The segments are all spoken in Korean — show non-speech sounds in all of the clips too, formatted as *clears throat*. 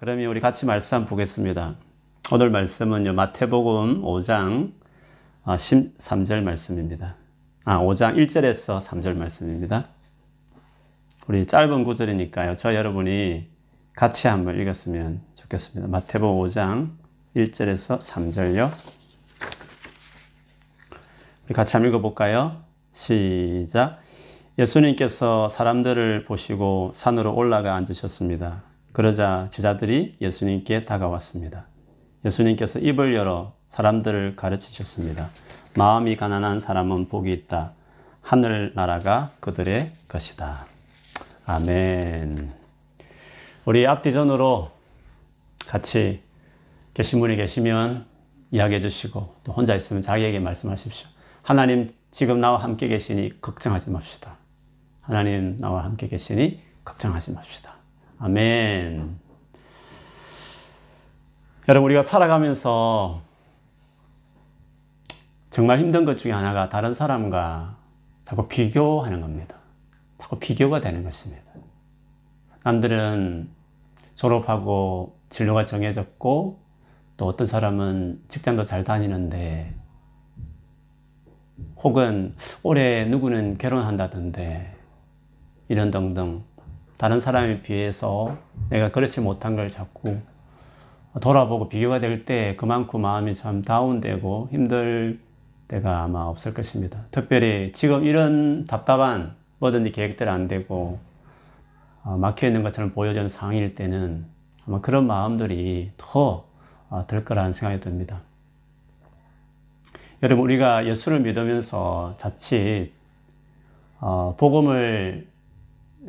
그러면 우리 같이 말씀 한번 보겠습니다. 오늘 말씀은요, 마태복음 5장 13절 아, 말씀입니다. 아, 5장 1절에서 3절 말씀입니다. 우리 짧은 구절이니까요. 저 여러분이 같이 한번 읽었으면 좋겠습니다. 마태복음 5장 1절에서 3절요. 우리 같이 한번 읽어볼까요? 시작. 예수님께서 사람들을 보시고 산으로 올라가 앉으셨습니다. 그러자 제자들이 예수님께 다가왔습니다. 예수님께서 입을 열어 사람들을 가르치셨습니다. 마음이 가난한 사람은 복이 있다. 하늘 나라가 그들의 것이다. 아멘. 우리 앞뒤전으로 같이 계신 분이 계시면 이야기해 주시고 또 혼자 있으면 자기에게 말씀하십시오. 하나님 지금 나와 함께 계시니 걱정하지 맙시다. 하나님 나와 함께 계시니 걱정하지 맙시다. 아멘. 여러분, 우리가 살아가면서 정말 힘든 것 중에 하나가 다른 사람과 자꾸 비교하는 겁니다. 자꾸 비교가 되는 것입니다. 남들은 졸업하고 진로가 정해졌고 또 어떤 사람은 직장도 잘 다니는데 혹은 올해 누구는 결혼한다던데 이런 등등 다른 사람에 비해서 내가 그렇지 못한 걸 자꾸 돌아보고 비교가 될 때 그만큼 마음이 참 다운되고 힘들 때가 아마 없을 것입니다. 특별히 지금 이런 답답한 뭐든지 계획대로 안 되고 어, 막혀 있는 것처럼 보여지는 상황일 때는 아마 그런 마음들이 더들 어, 거라는 생각이 듭니다. 여러분 우리가 예수를 믿으면서 자칫 어, 복음을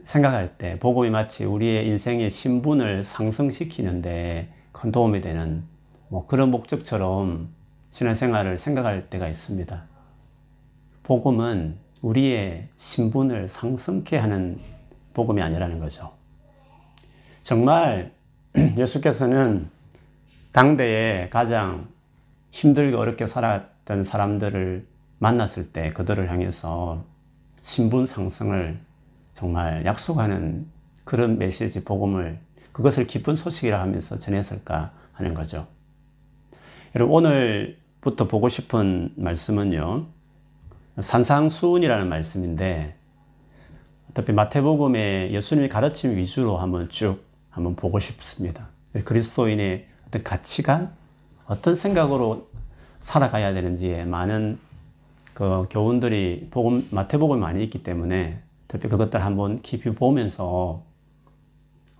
생각할 때 복음이 마치 우리의 인생의 신분을 상승시키는데 큰 도움이 되는 뭐 그런 목적처럼 신앙생활을 생각할 때가 있습니다. 복음은 우리의 신분을 상승케 하는 복음이 아니라는 거죠. 정말 *clears throat* 예수께서는 당대에 가장 힘들고 어렵게 살았던 사람들을 만났을 때 그들을 향해서 신분 상승을 정말 약속하는 그런 메시지, 복음을 그것을 기쁜 소식이라 하면서 전했을까 하는 거죠. 여러분, 오늘부터 보고 싶은 말씀은요, 산상수훈이라는 말씀인데, 어차피 마태복음의 예수님의 가르침 위주로 한번 쭉 한번 보고 싶습니다. 그리스도인의 어떤 가치관, 어떤 생각으로 살아가야 되는지에 많은 그 교훈들이 복음, 마태복음에 많이 있기 때문에 특히 그것들 한번 깊이 보면서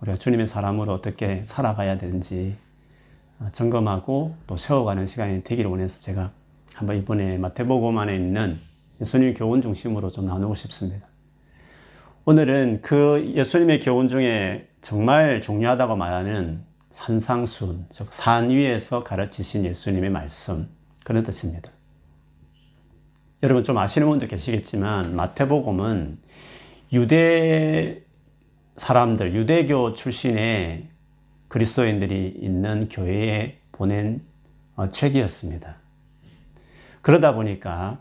우리가 주님의 사람으로 어떻게 살아가야 되는지 점검하고 또 세워가는 시간이 되기를 원해서 제가 한번 이번에 마태복음 안에 있는 예수님 교훈 중심으로 좀 나누고 싶습니다. 오늘은 그 예수님의 교훈 중에 정말 중요하다고 말하는 산상순, 즉 산 위에서 가르치신 예수님의 말씀 그런 뜻입니다. 여러분 좀 아시는 분도 계시겠지만 마태복음은 유대 사람들, 유대교 출신의 그리스도인들이 있는 교회에 보낸 어, 책이었습니다. 그러다 보니까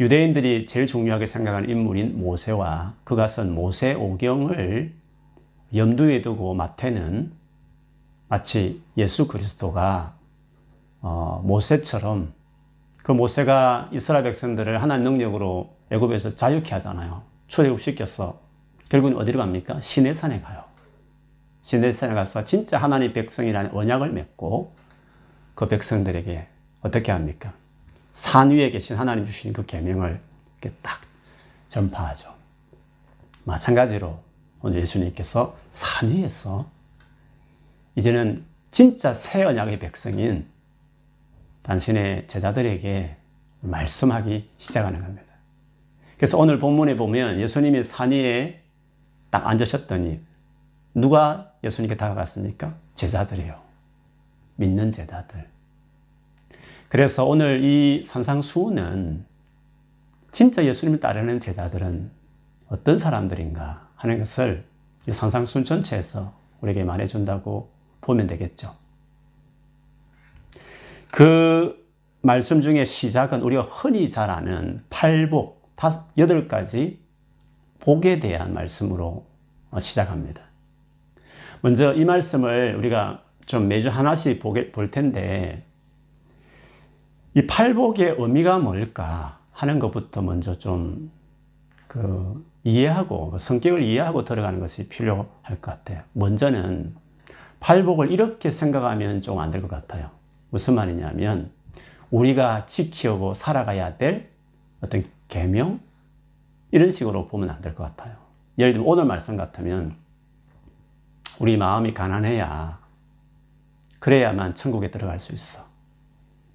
유대인들이 제일 중요하게 생각하는 인물인 모세와 그가 쓴 모세 오경을 염두에 두고 마태는 마치 예수 그리스도가 어, 모세처럼 그 모세가 이스라엘 백성들을 하나님 능력으로 애굽에서 자유케 하잖아요. 출애굽시켰어. 결국은 어디로 갑니까? 시내산에 가요. 시내산에 가서 진짜 하나님 백성이라는 언약을 맺고 그 백성들에게 어떻게 합니까? 산 위에 계신 하나님 주신 그 계명을 이렇게 딱 전파하죠. 마찬가지로 오늘 예수님께서 산 위에서 이제는 진짜 새 언약의 백성인 당신의 제자들에게 말씀하기 시작하는 겁니다. 그래서 오늘 본문에 보면 예수님이 산 위에 딱 앉으셨더니 누가 예수님께 다가갔습니까? 제자들이요. 믿는 제자들. 그래서 오늘 이 산상수훈은 진짜 예수님을 따르는 제자들은 어떤 사람들인가 하는 것을 이 산상수훈 전체에서 우리에게 말해준다고 보면 되겠죠. 그 말씀 중에 시작은 우리가 흔히 잘 아는 팔복, 여덟 가지 복에 대한 말씀으로 어, 시작합니다. 먼저 이 말씀을 우리가 좀 매주 하나씩 보게, 볼 텐데, 이 팔복의 의미가 뭘까 하는 것부터 먼저 좀 그 이해하고, 그 성격을 이해하고 들어가는 것이 필요할 것 같아요. 먼저는 팔복을 이렇게 생각하면 좀 안 될 것 같아요. 무슨 말이냐면, 우리가 지키고 살아가야 될 어떤 계명? 이런 식으로 보면 안 될 것 같아요. 예를 들면 오늘 말씀 같으면, 우리 마음이 가난해야 그래야만 천국에 들어갈 수 있어.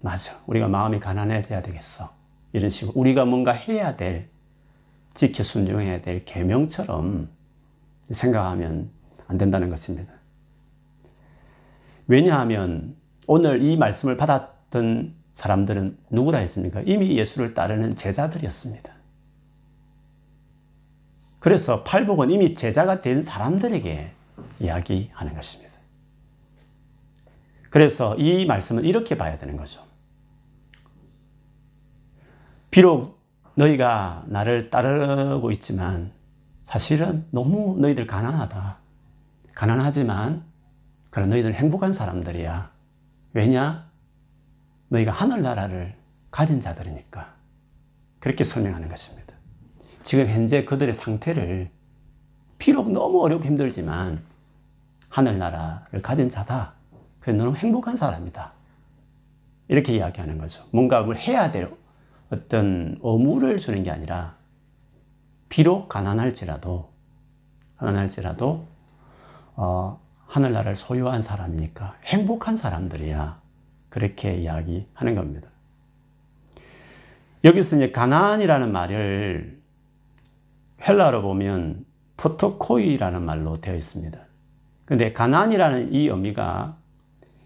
맞아. 우리가 마음이 가난해져야 되겠어. 이런 식으로 우리가 뭔가 해야 될 지켜 순종해야 될 계명처럼 생각하면 안 된다는 것입니다. 왜냐하면 오늘 이 말씀을 받았던 사람들은 누구라 했습니까? 이미 예수를 따르는 제자들이었습니다. 그래서 팔복은 이미 제자가 된 사람들에게 이야기하는 것입니다. 그래서 이 말씀은 이렇게 봐야 되는 거죠. 비록 너희가 나를 따르고 있지만 사실은 너무 너희들 가난하다. 가난하지만 그런 너희들 행복한 사람들이야. 왜냐? 너희가 하늘나라를 가진 자들이니까. 그렇게 설명하는 것입니다. 지금 현재 그들의 상태를 비록 너무 어렵고 힘들지만 하늘나라를 가진 자다. 그래서 너는 행복한 사람이다. 이렇게 이야기하는 거죠. 뭔가 뭘 해야 될 어떤 의무를 주는 게 아니라 비록 가난할지라도 가난할지라도 어, 하늘나라를 소유한 사람이니까 행복한 사람들이야. 그렇게 이야기하는 겁니다. 여기서 이제 가난이라는 말을 헬라로 보면 프토코이라는 말로 되어 있습니다. 근데 가난이라는 이 의미가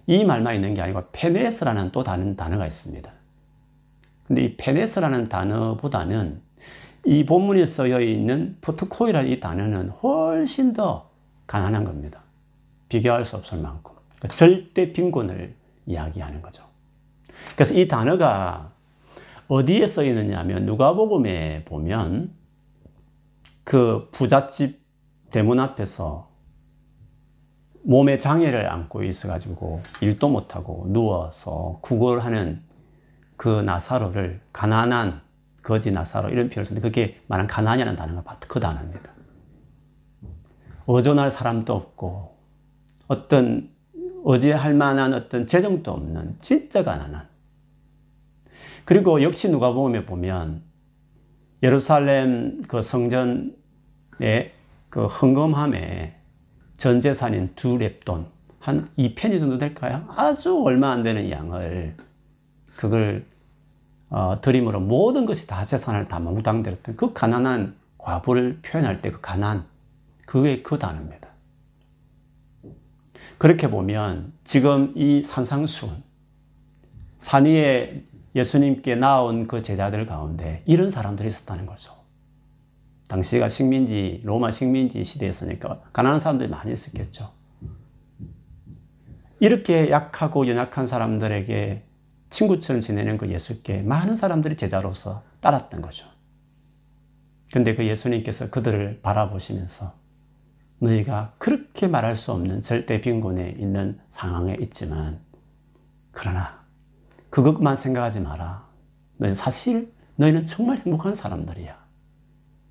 이 말만 있는 게 아니고 페네스라는 또 다른 단어가 있습니다. 근데 이 페네스라는 단어보다는 이 본문에 쓰여 있는 프토코이라는 이 단어는 훨씬 더 가난한 겁니다. 비교할 수 없을 만큼. 그러니까 절대 빈곤을 이야기하는 거죠. 그래서 이 단어가 어디에 써 있느냐 하면 누가복음에 보면 그 부잣집 대문 앞에서 몸에 장애를 안고 있어가지고 일도 못하고 누워서 구걸하는 그 나사로를 가난한 거지 나사로 이런 표현을 쓰는데 그게 말한 가난이라는 단어가 그 단어입니다. 의존할 사람도 없고 어떤 의지할 만한 어떤 재정도 없는 진짜 가난한 그리고 역시 누가 보면 보면 예루살렘 그 성전의 그 헌금함에 전 재산인 두 랩돈, 한 2페니 정도 될까요? 아주 얼마 안 되는 양을 그걸 어, 드림으로 모든 것이 다 재산을 다 몽땅 들었던 그 가난한 과부를 표현할 때 그 가난, 그게 그 단어입니다. 그렇게 보면 지금 이 산상수훈, 산 위에 예수님께 나온 그 제자들 가운데 이런 사람들이 있었다는 거죠. 당시가 식민지, 로마 식민지 시대였으니까 가난한 사람들이 많이 있었겠죠. 이렇게 약하고 연약한 사람들에게 친구처럼 지내는 그 예수께 많은 사람들이 제자로서 따랐던 거죠. 근데 그 예수님께서 그들을 바라보시면서 너희가 그렇게 말할 수 없는 절대 빈곤에 있는 상황에 있지만 그러나 그것만 생각하지 마라. 너희 사실 너희는 정말 행복한 사람들이야.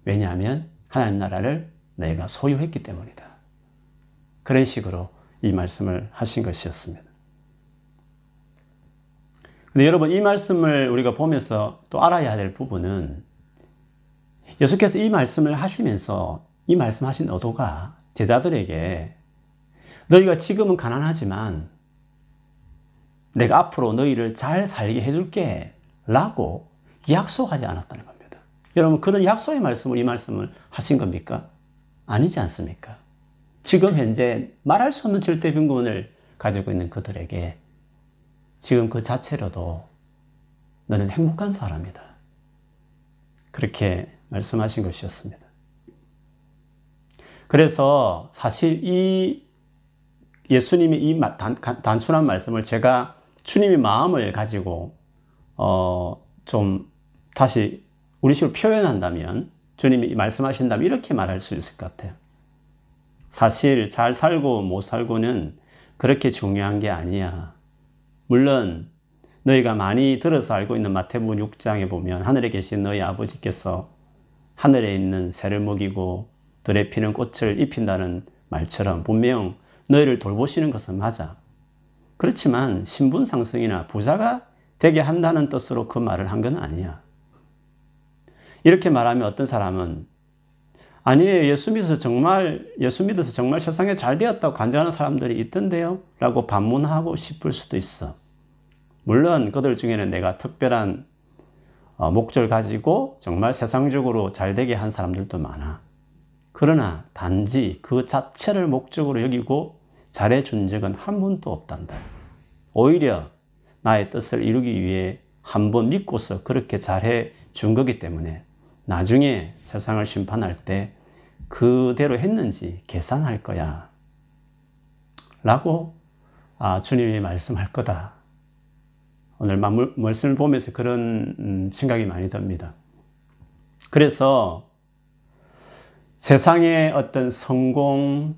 왜냐하면 하나님 나라를 내가 소유했기 때문이다. 그런 식으로 이 말씀을 하신 것이었습니다. 근데 여러분 이 말씀을 우리가 보면서 또 알아야 될 부분은 예수께서 이 말씀을 하시면서 이 말씀하신 의도가 제자들에게 너희가 지금은 가난하지만 내가 앞으로 너희를 잘 살게 해줄게 라고 약속하지 않았다는 겁니다. 여러분, 그런 약속의 말씀을 이 말씀을 하신 겁니까? 아니지 않습니까? 지금 현재 말할 수 없는 절대 빈곤을 가지고 있는 그들에게 지금 그 자체로도 너는 행복한 사람이다. 그렇게 말씀하신 것이었습니다. 그래서 사실 이 예수님이 이 단, 단순한 말씀을 제가 주님의 마음을 가지고 어, 좀 다시 우리 식으로 표현한다면 주님이 말씀하신다면 이렇게 말할 수 있을 것 같아요. 사실 잘 살고 못 살고는 그렇게 중요한 게 아니야. 물론 너희가 많이 들어서 알고 있는 마태복음 6장에 보면 하늘에 계신 너희 아버지께서 하늘에 있는 새를 먹이고 들에 피는 꽃을 입힌다는 말처럼 분명 너희를 돌보시는 것은 맞아. 그렇지만 신분 상승이나 부자가 되게 한다는 뜻으로 그 말을 한 건 아니야. 이렇게 말하면 어떤 사람은 아니에요. 예수 믿어서 정말, 예수 믿어서 정말 세상에 잘 되었다고 간증하는 사람들이 있던데요. 라고 반문하고 싶을 수도 있어. 물론 그들 중에는 내가 특별한 어, 목적을 가지고 정말 세상적으로 잘 되게 한 사람들도 많아. 그러나 단지 그 자체를 목적으로 여기고 잘해준 적은 한 번도 없단다. 오히려 나의 뜻을 이루기 위해 한 번 믿고서 그렇게 잘해 준 거기 때문에 나중에 세상을 심판할 때 그대로 했는지 계산할 거야. 라고 아, 주님이 말씀할 거다. 오늘 말씀을 보면서 그런 음, 생각이 많이 듭니다. 그래서 세상의 어떤 성공,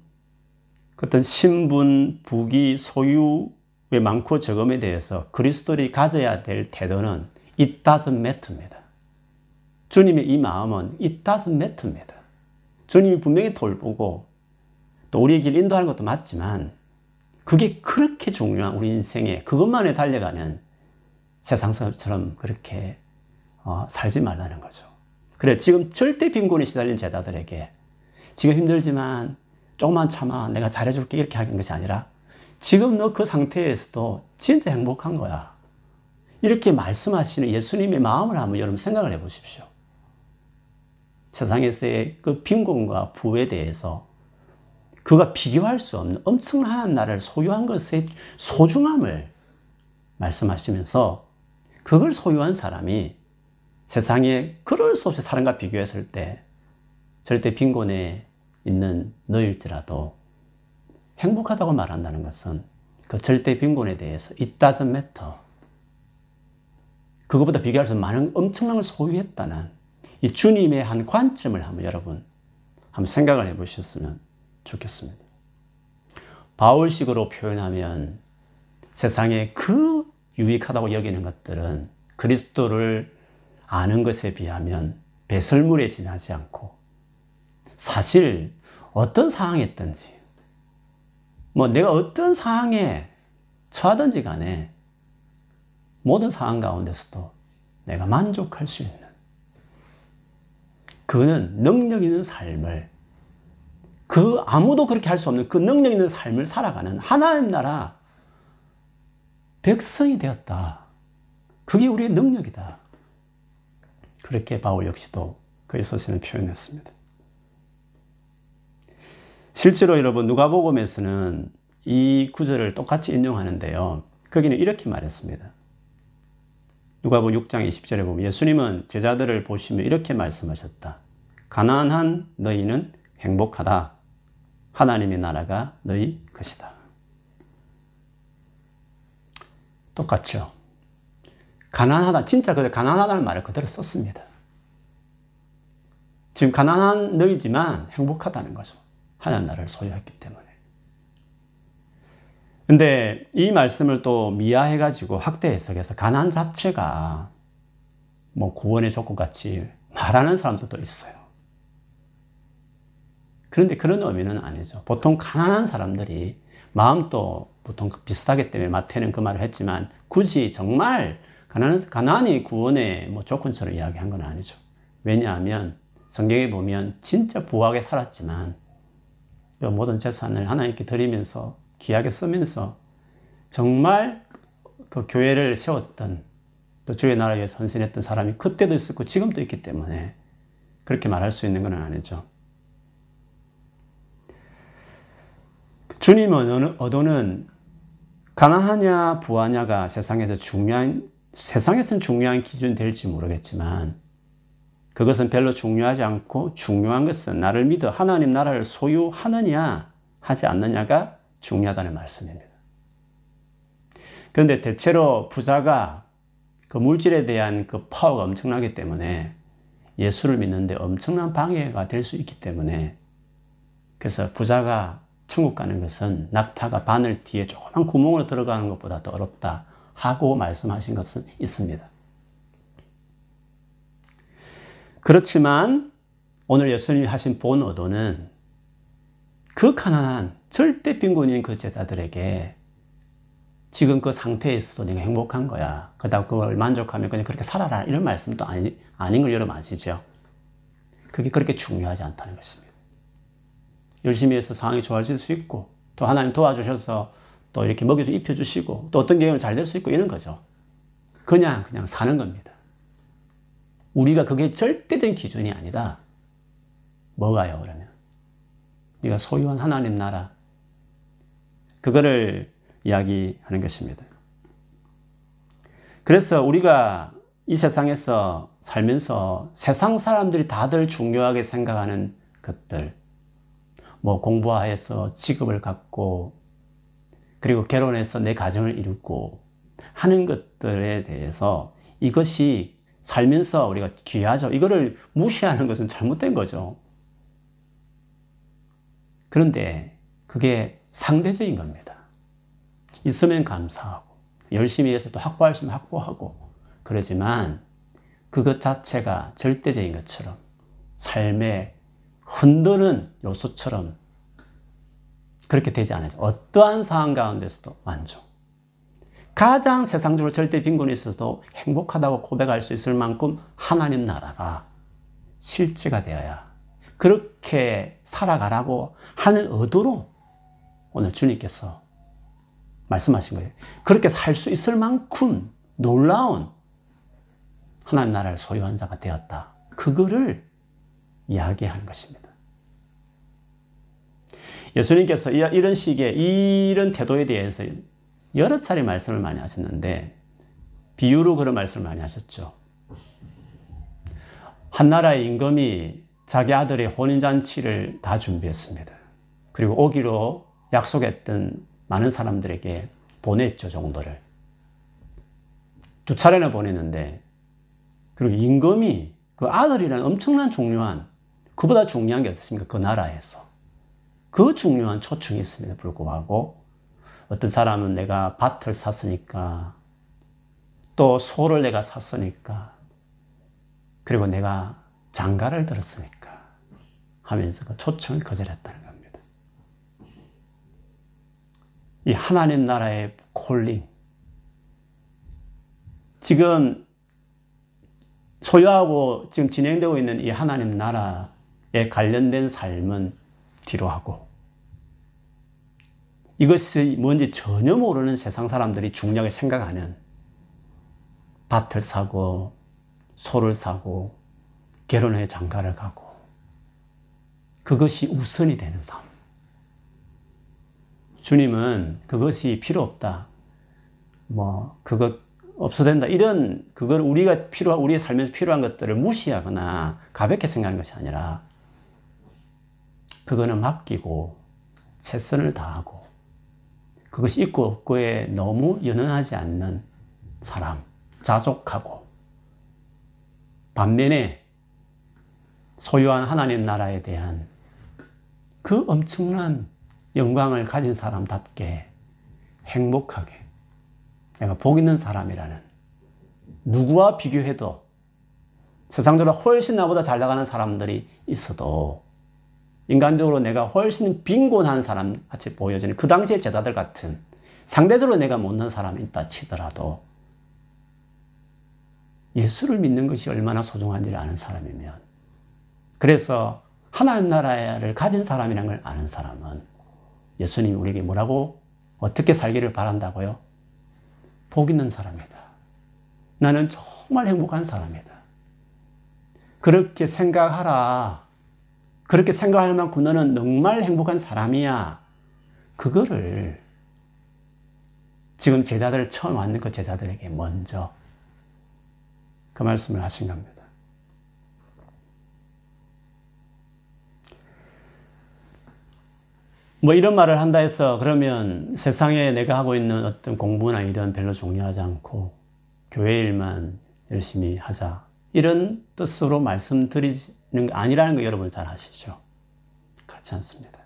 어떤 신분, 부귀, 소유의 많고 적음에 대해서 그리스도인이 가져야 될 태도는 it doesn't matter입니다. 주님의 이 마음은 it doesn't matter입니다. 주님이 분명히 돌보고 또 우리의 길 인도하는 것도 맞지만 그게 그렇게 중요한 우리 인생에 그것만에 달려가는 세상 사람처럼 그렇게 어, 살지 말라는 거죠. 그래 지금 절대 빈곤에 시달린 제자들에게 지금 힘들지만 조금만 참아 내가 잘해줄게 이렇게 하는 것이 아니라 지금 너 그 상태에서도 진짜 행복한 거야. 이렇게 말씀하시는 예수님의 마음을 한번 여러분 생각을 해 보십시오. 세상에서의 그 빈곤과 부에 대해서 그가 비교할 수 없는 엄청난 나를 소유한 것의 소중함을 말씀하시면서 그걸 소유한 사람이 세상에 그럴 수 없이 사람과 비교했을 때 절대 빈곤에 있는 너일지라도 행복하다고 말한다는 것은 그 절대 빈곤에 대해서 it doesn't matter. 그것보다 비교할 수 많은 엄청난 걸 소유했다는 이 주님의 한 관점을 한번 여러분 한번 생각을 해 보셨으면 좋겠습니다. 바울식으로 표현하면 세상에 그 유익하다고 여기는 것들은 그리스도를 아는 것에 비하면 배설물에 지나지 않고 사실 어떤 상황이었든지 뭐 내가 어떤 상황에 처하든지 간에 모든 상황 가운데서도 내가 만족할 수 있는 그는 능력 있는 삶을 그 아무도 그렇게 할 수 없는 그 능력 있는 삶을 살아가는 하나님 나라 백성이 되었다. 그게 우리의 능력이다. 그렇게 바울 역시도 그의 서신을 표현했습니다. 실제로 여러분 누가복음에서는 이 구절을 똑같이 인용하는데요. 거기는 이렇게 말했습니다. 누가복음 6장 20절에 보면 예수님은 제자들을 보시며 이렇게 말씀하셨다. 가난한 너희는 행복하다. 하나님의 나라가 너희 것이다. 똑같죠. 가난하다. 진짜 그 가난하다는 말을 그대로 썼습니다. 지금 가난한 너희지만 행복하다는 거죠. 하나님 나라를 소유했기 때문에. 근데 이 말씀을 또 미화해가지고 확대 해석해서 가난 자체가 뭐 구원의 조건 같이 말하는 사람들도 있어요. 그런데 그런 의미는 아니죠. 보통 가난한 사람들이 마음도 보통 비슷하기 때문에 마태는 그 말을 했지만 굳이 정말 가난, 가난이 구원의 뭐 조건처럼 이야기한 건 아니죠. 왜냐하면 성경에 보면 진짜 부하게 살았지만 그 모든 재산을 하나님께 드리면서 귀하게 쓰면서 정말 그 교회를 세웠던 또 주의 나라에 선신했던 사람이 그때도 있었고 지금도 있기 때문에 그렇게 말할 수 있는 건 아니죠. 주님은 어도는 가난하냐 부하냐가 세상에서 중요한 세상에서는 중요한 기준 될지 모르겠지만 그것은 별로 중요하지 않고 중요한 것은 나를 믿어 하나님 나라를 소유하느냐 하지 않느냐가 중요하다는 말씀입니다. 그런데 대체로 부자가 그 물질에 대한 그 파워가 엄청나기 때문에 예수를 믿는데 엄청난 방해가 될 수 있기 때문에 그래서 부자가 천국 가는 것은 낙타가 바늘 뒤에 조그만 구멍으로 들어가는 것보다 더 어렵다 하고 말씀하신 것은 있습니다. 그렇지만 오늘 예수님이 하신 본 의도는 그 가난한 절대 빈곤인 그 제자들에게 지금 그 상태에서도 네가 행복한 거야. 그다 그걸 만족하면 그냥 그렇게 살아라. 이런 말씀도 아니, 아닌 걸 여러분 아시죠? 그게 그렇게 중요하지 않다는 것입니다. 열심히 해서 상황이 좋아질 수 있고, 또 하나님 도와주셔서 또 이렇게 먹여주, 입혀주시고, 또 어떤 경우는 잘 될 수 있고, 이런 거죠. 그냥, 그냥 사는 겁니다. 우리가 그게 절대적인 기준이 아니다. 뭐가요, 그러면? 네가 소유한 하나님 나라. 그거를 이야기하는 것입니다. 그래서 우리가 이 세상에서 살면서 세상 사람들이 다들 중요하게 생각하는 것들, 뭐 공부해서 직업을 갖고, 그리고 결혼해서 내 가정을 이루고 하는 것들에 대해서 이것이 살면서 우리가 귀하죠. 이거를 무시하는 것은 잘못된 거죠. 그런데 그게 상대적인 겁니다. 있으면 감사하고, 열심히 해서 또 확보할 수 있으면 확보하고, 그러지만 그것 자체가 절대적인 것처럼 삶의 흔드는 요소처럼 그렇게 되지 않아요. 어떠한 상황 가운데서도 만족. 가장 세상적으로 절대 빈곤이 있어도 행복하다고 고백할 수 있을 만큼 하나님 나라가 실제가 되어야 그렇게 살아가라고 하는 의도로 오늘 주님께서 말씀하신 거예요. 그렇게 살 수 있을 만큼 놀라운 하나님 나라를 소유한 자가 되었다. 그거를 이야기하는 것입니다. 예수님께서 이런 식의 이런 태도에 대해서 여러 차례 말씀을 많이 하셨는데 비유로 그런 말씀을 많이 하셨죠. 한 나라의 임금이 자기 아들의 혼인잔치를 다 준비했습니다. 그리고 오기로 약속했던 많은 사람들에게 보냈죠, 정도를. 두 차례나 보냈는데, 그리고 임금이 그 아들이라는 엄청난 중요한, 그보다 중요한 게 어떻습니까? 그 나라에서. 그 중요한 초청이 있음에도 불구하고, 어떤 사람은 내가 밭을 샀으니까, 또 소를 내가 샀으니까, 그리고 내가 장가를 들었으니까 하면서 그 초청을 거절했다는 겁니다. 이 하나님 나라의 콜링. 지금 소유하고 지금 진행되고 있는 이 하나님 나라에 관련된 삶은 뒤로 하고 이것이 뭔지 전혀 모르는 세상 사람들이 중요하게 생각하는 밭을 사고 소를 사고 결혼해 장가를 가고 그것이 우선이 되는 삶. 주님은 그것이 필요 없다. 뭐 그것 없어 된다. 이런 그걸 우리가 필요 우리의 삶에서 필요한 것들을 무시하거나 가볍게 생각하는 것이 아니라 그거는 맡기고 최선을 다하고 그것이 있고 없고에 너무 연연하지 않는 사람, 자족하고 반면에 소유한 하나님 나라에 대한 그 엄청난 영광을 가진 사람답게 행복하게 내가 복 있는 사람이라는 누구와 비교해도 세상적으로 훨씬 나보다 잘 나가는 사람들이 있어도 인간적으로 내가 훨씬 빈곤한 사람 같이 보여지는 그 당시의 제자들 같은 상대적으로 내가 못난 사람이 있다 치더라도 예수를 믿는 것이 얼마나 소중한지를 아는 사람이면 그래서 하나님 나라를 가진 사람이라는 걸 아는 사람은 예수님이 우리에게 뭐라고 어떻게 살기를 바란다고요? 복 있는 사람이다. 나는 정말 행복한 사람이다. 그렇게 생각하라. 그렇게 생각할 만큼 너는 정말 행복한 사람이야. 그거를 지금 제자들 처음 왔는 그 제자들에게 먼저 그 말씀을 하신 겁니다. 뭐 이런 말을 한다 해서 그러면 세상에 내가 하고 있는 어떤 공부나 일은 별로 중요하지 않고 교회 일만 열심히 하자. 이런 뜻으로 말씀드리는 게 아니라는 거 여러분 잘 아시죠? 그렇지 않습니다.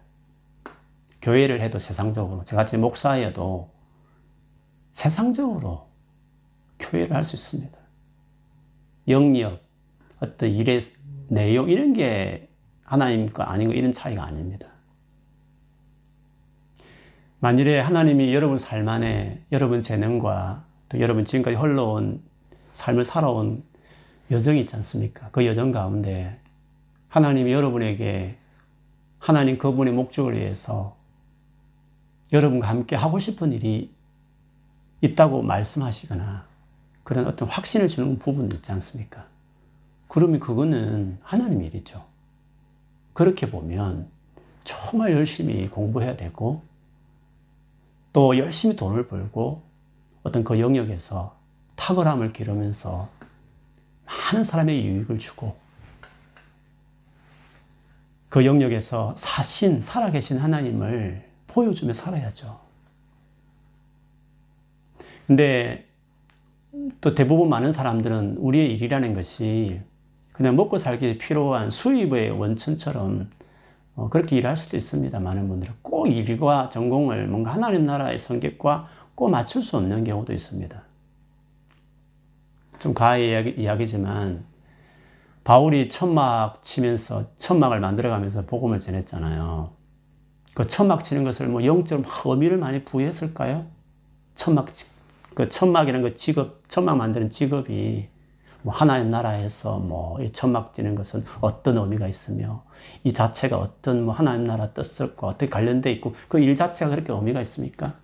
교회를 해도 세상적으로, 저같이 목사여도 세상적으로 교회를 할 수 있습니다. 영역, 어떤 일의 내용, 이런 게 하나님과 아닌 거, 이런 차이가 아닙니다. 만일에 하나님이 여러분 삶 안에 여러분 재능과 또 여러분 지금까지 흘러온 삶을 살아온 여정이 있지 않습니까? 그 여정 가운데 하나님이 여러분에게 하나님 그분의 목적을 위해서 여러분과 함께 하고 싶은 일이 있다고 말씀하시거나 그런 어떤 확신을 주는 부분도 있지 않습니까? 그러면 그거는 하나님 일이죠. 그렇게 보면 정말 열심히 공부해야 되고 또 열심히 돈을 벌고 어떤 그 영역에서 탁월함을 기르면서 많은 사람의 유익을 주고 그 영역에서 사신, 살아계신 하나님을 보여주며 살아야죠. 근데 또 대부분 많은 사람들은 우리의 일이라는 것이 그냥 먹고 살기 필요한 수입의 원천처럼 어, 그렇게 일할 수도 있습니다. 많은 분들은 꼭 일과 전공을 뭔가 하나님 나라의 성격과 꼭 맞출 수 없는 경우도 있습니다. 좀 가의 이야기, 이야기지만 바울이 천막 치면서 천막을 만들어가면서 복음을 전했잖아요. 그 천막 치는 것을 뭐 영적으로 의미를 많이 부여했을까요? 천막 그 천막이라는 그 직업 천막 만드는 직업이 뭐 하나님 나라에서 뭐 이 천막 지는 것은 어떤 의미가 있으며 이 자체가 어떤 뭐 하나님 나라 뜻과 어떻게 관련돼 있고 그 일 자체가 그렇게 의미가 있습니까?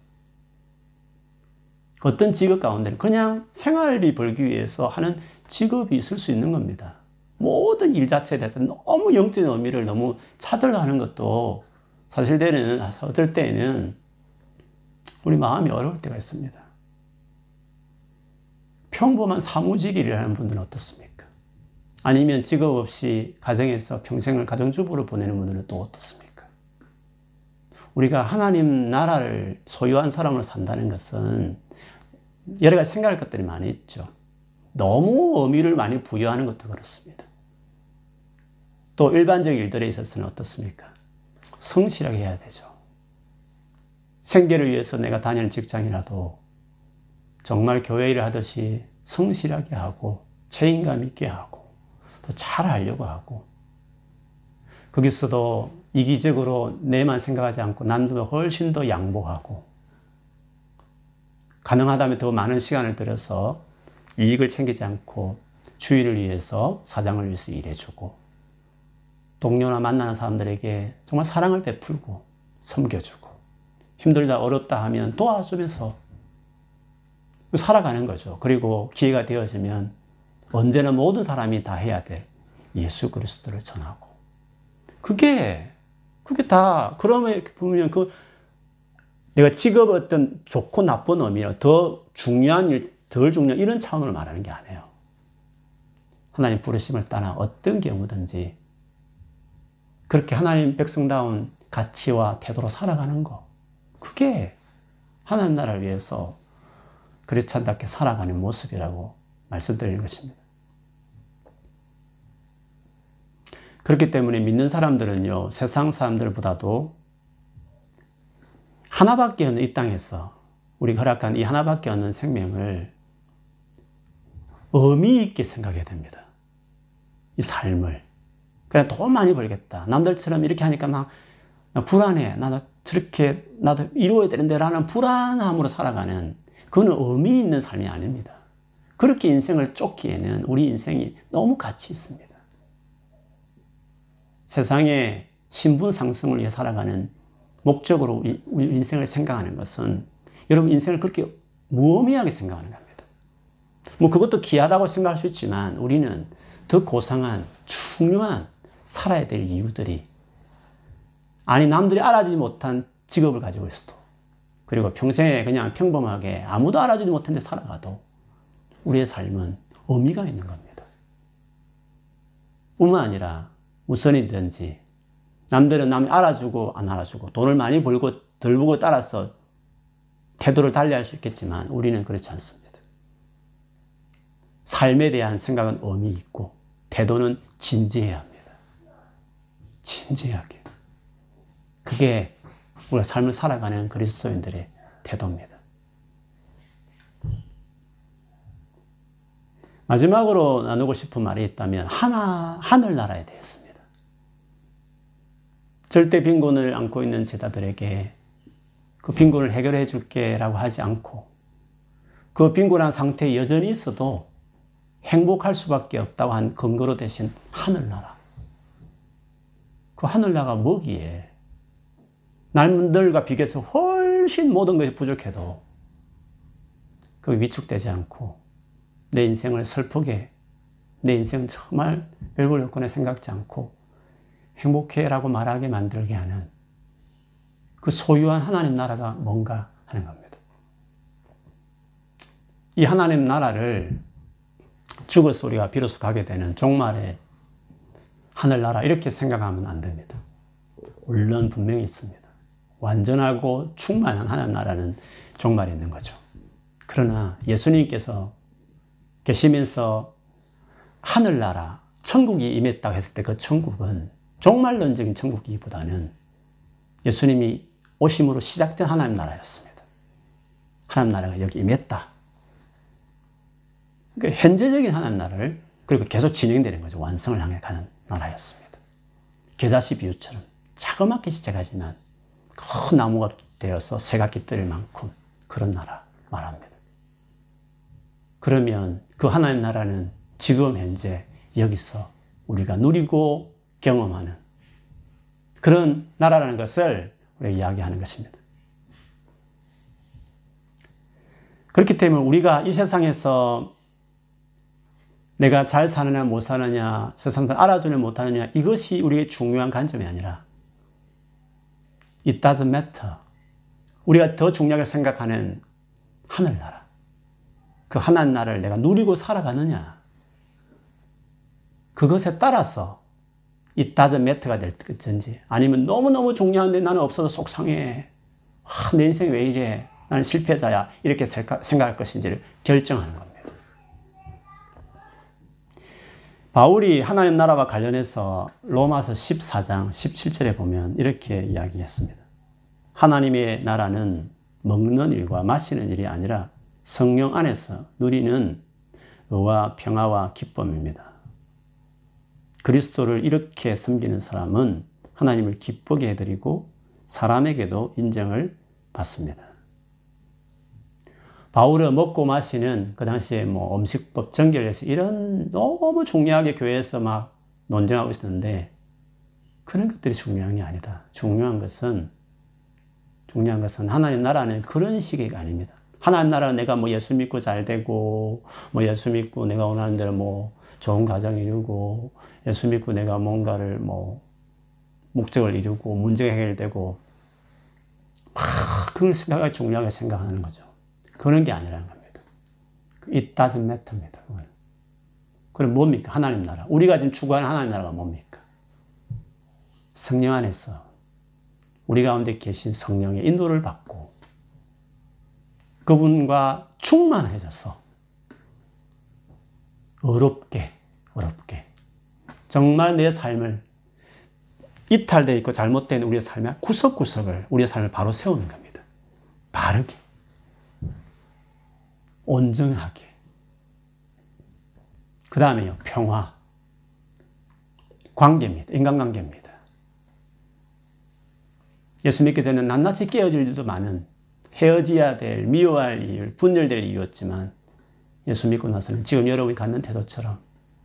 어떤 직업 가운데는 그냥 생활비 벌기 위해서 하는 직업이 있을 수 있는 겁니다. 모든 일 자체에 대해서 너무 영적인 의미를 너무 찾으려는 것도 사실 때는 어떨 때는 우리 마음이 어려울 때가 있습니다. 평범한 사무직 일이라는 분들은 어떻습니까? 아니면 직업 없이 가정에서 평생을 가정주부로 보내는 분들은 또 어떻습니까? 우리가 하나님 나라를 소유한 사람으로 산다는 것은 여러 가지 생각할 것들이 많이 있죠. 너무 의미를 많이 부여하는 것도 그렇습니다. 또 일반적 일들에 있어서는 어떻습니까? 성실하게 해야 되죠. 생계를 위해서 내가 다니는 직장이라도 정말 교회 일을 하듯이 성실하게 하고 책임감 있게 하고 더 잘하려고 하고 거기서도 이기적으로 내만 생각하지 않고 남도 훨씬 더 양보하고 가능하다면 더 많은 시간을 들여서 이익을 챙기지 않고 주의를 위해서 사장을 위해서 일해주고 동료나 만나는 사람들에게 정말 사랑을 베풀고 섬겨주고 힘들다 어렵다 하면 도와주면서 살아가는 거죠. 그리고 기회가 되어지면 언제나 모든 사람이 다 해야 될 예수 그리스도를 전하고 그게 그게 다 그러면 보면 그 내가 직업 어떤 좋고 나쁜 의미나 더 중요한 일, 덜 중요한 이런 차원으로 말하는 게 아니에요. 하나님 부르심을 따라 어떤 경우든지 그렇게 하나님 백성다운 가치와 태도로 살아가는 거. 그게 하나님 나라를 위해서 그리스찬답게 살아가는 모습이라고 말씀드리는 것입니다. 그렇기 때문에 믿는 사람들은요, 세상 사람들보다도 하나밖에 없는 이 땅에서 우리가 허락한 이 하나밖에 없는 생명을 의미 있게 생각해야 됩니다. 이 삶을. 그냥 돈 많이 벌겠다. 남들처럼 이렇게 하니까 막 불안해. 나도 저렇게, 나도 이루어야 되는데 라는 불안함으로 살아가는 그거는 의미 있는 삶이 아닙니다. 그렇게 인생을 쫓기에는 우리 인생이 너무 가치 있습니다. 세상의 신분 상승을 위해 살아가는 목적으로 우리 인생을 생각하는 것은 여러분 인생을 그렇게 무의미하게 생각하는 겁니다. 뭐 그것도 귀하다고 생각할 수 있지만 우리는 더 고상한 중요한 살아야 될 이유들이 아니 남들이 알아주지 못한 직업을 가지고 있어도 그리고 평생에 그냥 평범하게 아무도 알아주지 못한 데 살아가도 우리의 삶은 의미가 있는 겁니다. 뿐만 아니라 우선이든지 남들은 남이 알아주고 안 알아주고 돈을 많이 벌고 덜 벌고 따라서 태도를 달리할 수 있겠지만 우리는 그렇지 않습니다. 삶에 대한 생각은 의미 있고 태도는 진지해야 합니다. 진지하게. 그게 우리가 삶을 살아가는 그리스도인들의 태도입니다. 마지막으로 나누고 싶은 말이 있다면 하나 하늘나라에 대해서입니다. 절대 빈곤을 안고 있는 제자들에게 그 빈곤을 해결해 줄게라고 하지 않고 그 빈곤한 상태에 여전히 있어도 행복할 수밖에 없다고 한 근거로 대신 하늘나라. 그 하늘나라가 뭐기에 남들과 비교해서 훨씬 모든 것이 부족해도 그 위축되지 않고 내 인생을 슬프게 내 인생 정말 별볼 여건에 생각지 않고 행복해라고 말하게 만들게 하는 그 소유한 하나님 나라가 뭔가 하는 겁니다. 이 하나님 나라를 죽어서 우리가 비로소 가게 되는 종말의 하늘나라 이렇게 생각하면 안 됩니다. 물론 분명히 있습니다. 완전하고 충만한 하늘나라는 종말이 있는 거죠. 그러나 예수님께서 계시면서 하늘나라, 천국이 임했다고 했을 때 그 천국은 종말론적인 천국이보다는 예수님이 오심으로 시작된 하나님 나라였습니다. 하나님 나라가 여기 임했다. 그러니까 현재적인 하나님 나라를 그리고 계속 진행되는 거죠. 완성을 향해 가는 나라였습니다. 겨자씨 비유처럼 자그맣게 시작하지만 큰 나무가 되어서 새가 깃들 만큼 그런 나라 말합니다. 그러면 그 하나님 나라는 지금 현재 여기서 우리가 누리고 경험하는 그런 나라라는 것을 우리가 이야기하는 것입니다. 그렇기 때문에 우리가 이 세상에서 내가 잘 사느냐 못 사느냐 세상을 알아주냐 못하느냐 이것이 우리의 중요한 관점이 아니라 It doesn't matter. 우리가 더 중요하게 생각하는 하늘나라. 그 하나님 나라를 내가 누리고 살아가느냐. 그것에 따라서 이 doesn't matter가 될 건지 아니면 너무너무 중요한데 나는 없어서 속상해. 아, 내 인생 왜 이래. 나는 실패자야. 이렇게 생각할 것인지를 결정하는 겁니다. 바울이 하나님 나라와 관련해서 로마서 14장 17절에 보면 이렇게 이야기했습니다. 하나님의 나라는 먹는 일과 마시는 일이 아니라 성령 안에서 누리는 의와 평화와 기쁨입니다. 그리스도를 이렇게 섬기는 사람은 하나님을 기쁘게 해드리고 사람에게도 인정을 받습니다. 바울은 먹고 마시는 그 당시에 뭐 음식법, 정결에서 이런 너무 중요하게 교회에서 막 논쟁하고 있었는데 그런 것들이 중요한 게 아니다. 중요한 것은 중요한 것은 하나님 나라는 그런 식이 아닙니다. 하나님 나라는 내가 뭐 예수 믿고 잘 되고 뭐 예수 믿고 내가 원하는 대로 뭐 좋은 가정 이루고 예수 믿고 내가 뭔가를 뭐 목적을 이루고 문제가 해결되고 막 그걸 생각하 중요하게 생각하는 거죠. 그런 게 아니라는 겁니다. It doesn't matter입니다. 그건. 그럼 뭡니까? 하나님 나라. 우리가 지금 추구하는 하나님 나라가 뭡니까? 성령 안에서 우리 가운데 계신 성령의 인도를 받고 그분과 충만해져서 어렵게, 어렵게. 정말 내 삶을 이탈되어 있고 잘못된 우리의 삶의 구석구석을, 우리의 삶을 바로 세우는 겁니다. 바르게. 온전하게. 그 다음에요, 평화. 관계입니다. 인간관계입니다. 예수 믿기 전에 낱낱이 깨어질 일도 많은 헤어져야 될, 미워할 이유, 분열될 이유였지만 예수 믿고 나서는 지금 여러분이 갖는 태도처럼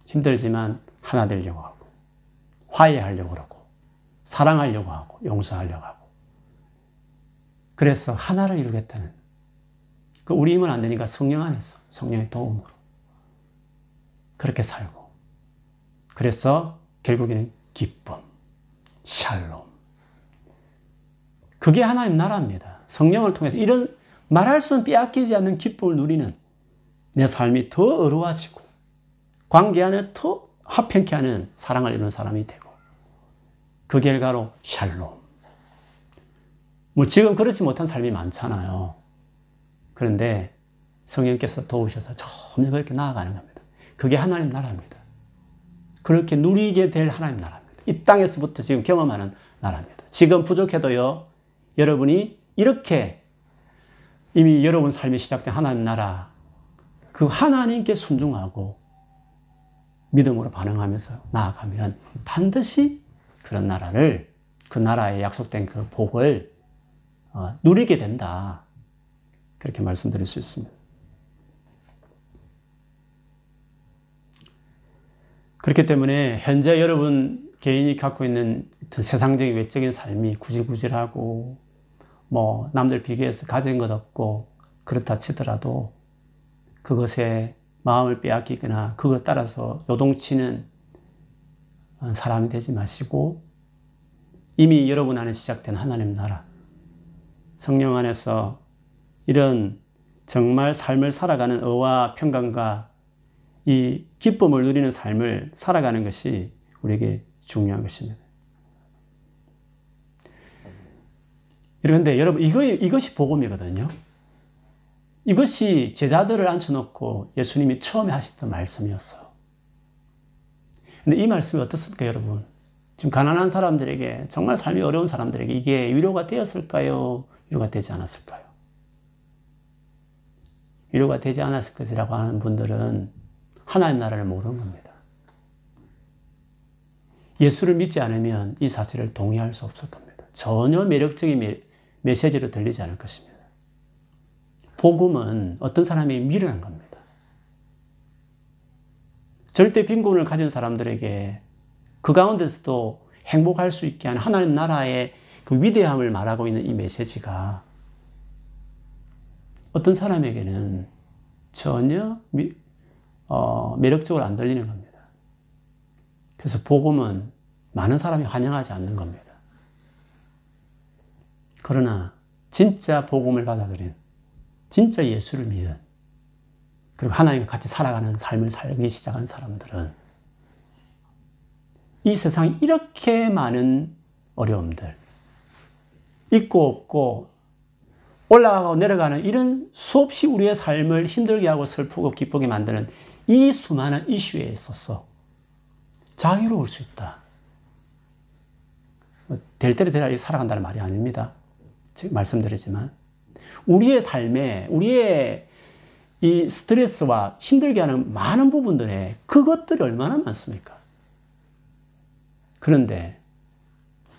힘들지만 하나 되려고 하고 화해하려고 하고 사랑하려고 하고 용서하려고 하고 그래서 하나를 이루겠다는 그 우리 힘은 안 되니까 성령 안에서 성령의 도움으로 그렇게 살고 그래서 결국에는 기쁨, 샬롬. 그게 하나님 나라입니다. 성령을 통해서 이런 말할 수는 빼앗기지 않는 기쁨을 누리는 내 삶이 더 어려워지고 관계 안에 더 화평케 하는 사랑을 이루는 사람이 되고 그 결과로 샬롬. 뭐 지금 그렇지 못한 삶이 많잖아요. 그런데 성령께서 도우셔서 점점 그렇게 나아가는 겁니다. 그게 하나님 나라입니다. 그렇게 누리게 될 하나님 나라입니다. 이 땅에서부터 지금 경험하는 나라입니다. 지금 부족해도요, 여러분이 이렇게 이미 여러분 삶이 시작된 하나님 나라, 그 하나님께 순종하고 믿음으로 반응하면서 나아가면 반드시 그런 나라를, 그 나라에 약속된 그 복을 어, 누리게 된다. 그렇게 말씀드릴 수 있습니다. 그렇기 때문에 현재 여러분 개인이 갖고 있는 세상적인 외적인 삶이 구질구질하고 뭐 남들 비교해서 가진 것 없고 그렇다 치더라도 그것에 마음을 빼앗기거나 그것 따라서 요동치는 사람이 되지 마시고 이미 여러분 안에 시작된 하나님 나라 성령 안에서 이런 정말 삶을 살아가는 의와 평강과 이 기쁨을 누리는 삶을 살아가는 것이 우리에게 중요한 것입니다. 그런데 여러분, 이거, 이것이 복음이거든요. 이것이 제자들을 앉혀놓고 예수님이 처음에 하셨던 말씀이었어요. 근데 이 말씀이 어떻습니까, 여러분? 지금 가난한 사람들에게, 정말 삶이 어려운 사람들에게 이게 위로가 되었을까요? 위로가 되지 않았을까요? 위로가 되지 않았을 것이라고 하는 분들은 하나님 나라를 모르는 겁니다. 예수를 믿지 않으면 이 사실을 동의할 수 없을 겁니다. 전혀 매력적인 메시지로 들리지 않을 것입니다. 복음은 어떤 사람이 미련한 겁니다. 절대 빈곤을 가진 사람들에게 그 가운데서도 행복할 수 있게 하는 하나님 나라의 그 위대함을 말하고 있는 이 메시지가 어떤 사람에게는 전혀 미, 어, 매력적으로 안 들리는 겁니다. 그래서 복음은 많은 사람이 환영하지 않는 겁니다. 그러나 진짜 복음을 받아들인 진짜 예수를 믿은 그리고 하나님과 같이 살아가는 삶을 살기 시작한 사람들은 이 세상 이렇게 많은 어려움들 있고 없고 올라가고 내려가는 이런 수없이 우리의 삶을 힘들게 하고 슬프고 기쁘게 만드는 이 수많은 이슈에 있어서 자유로울 수 있다. 뭐될 대로 되라 살아간다는 말이 아닙니다. 말씀드리지만 우리의 삶에 우리의 이 스트레스와 힘들게 하는 많은 부분들에 그것들이 얼마나 많습니까? 그런데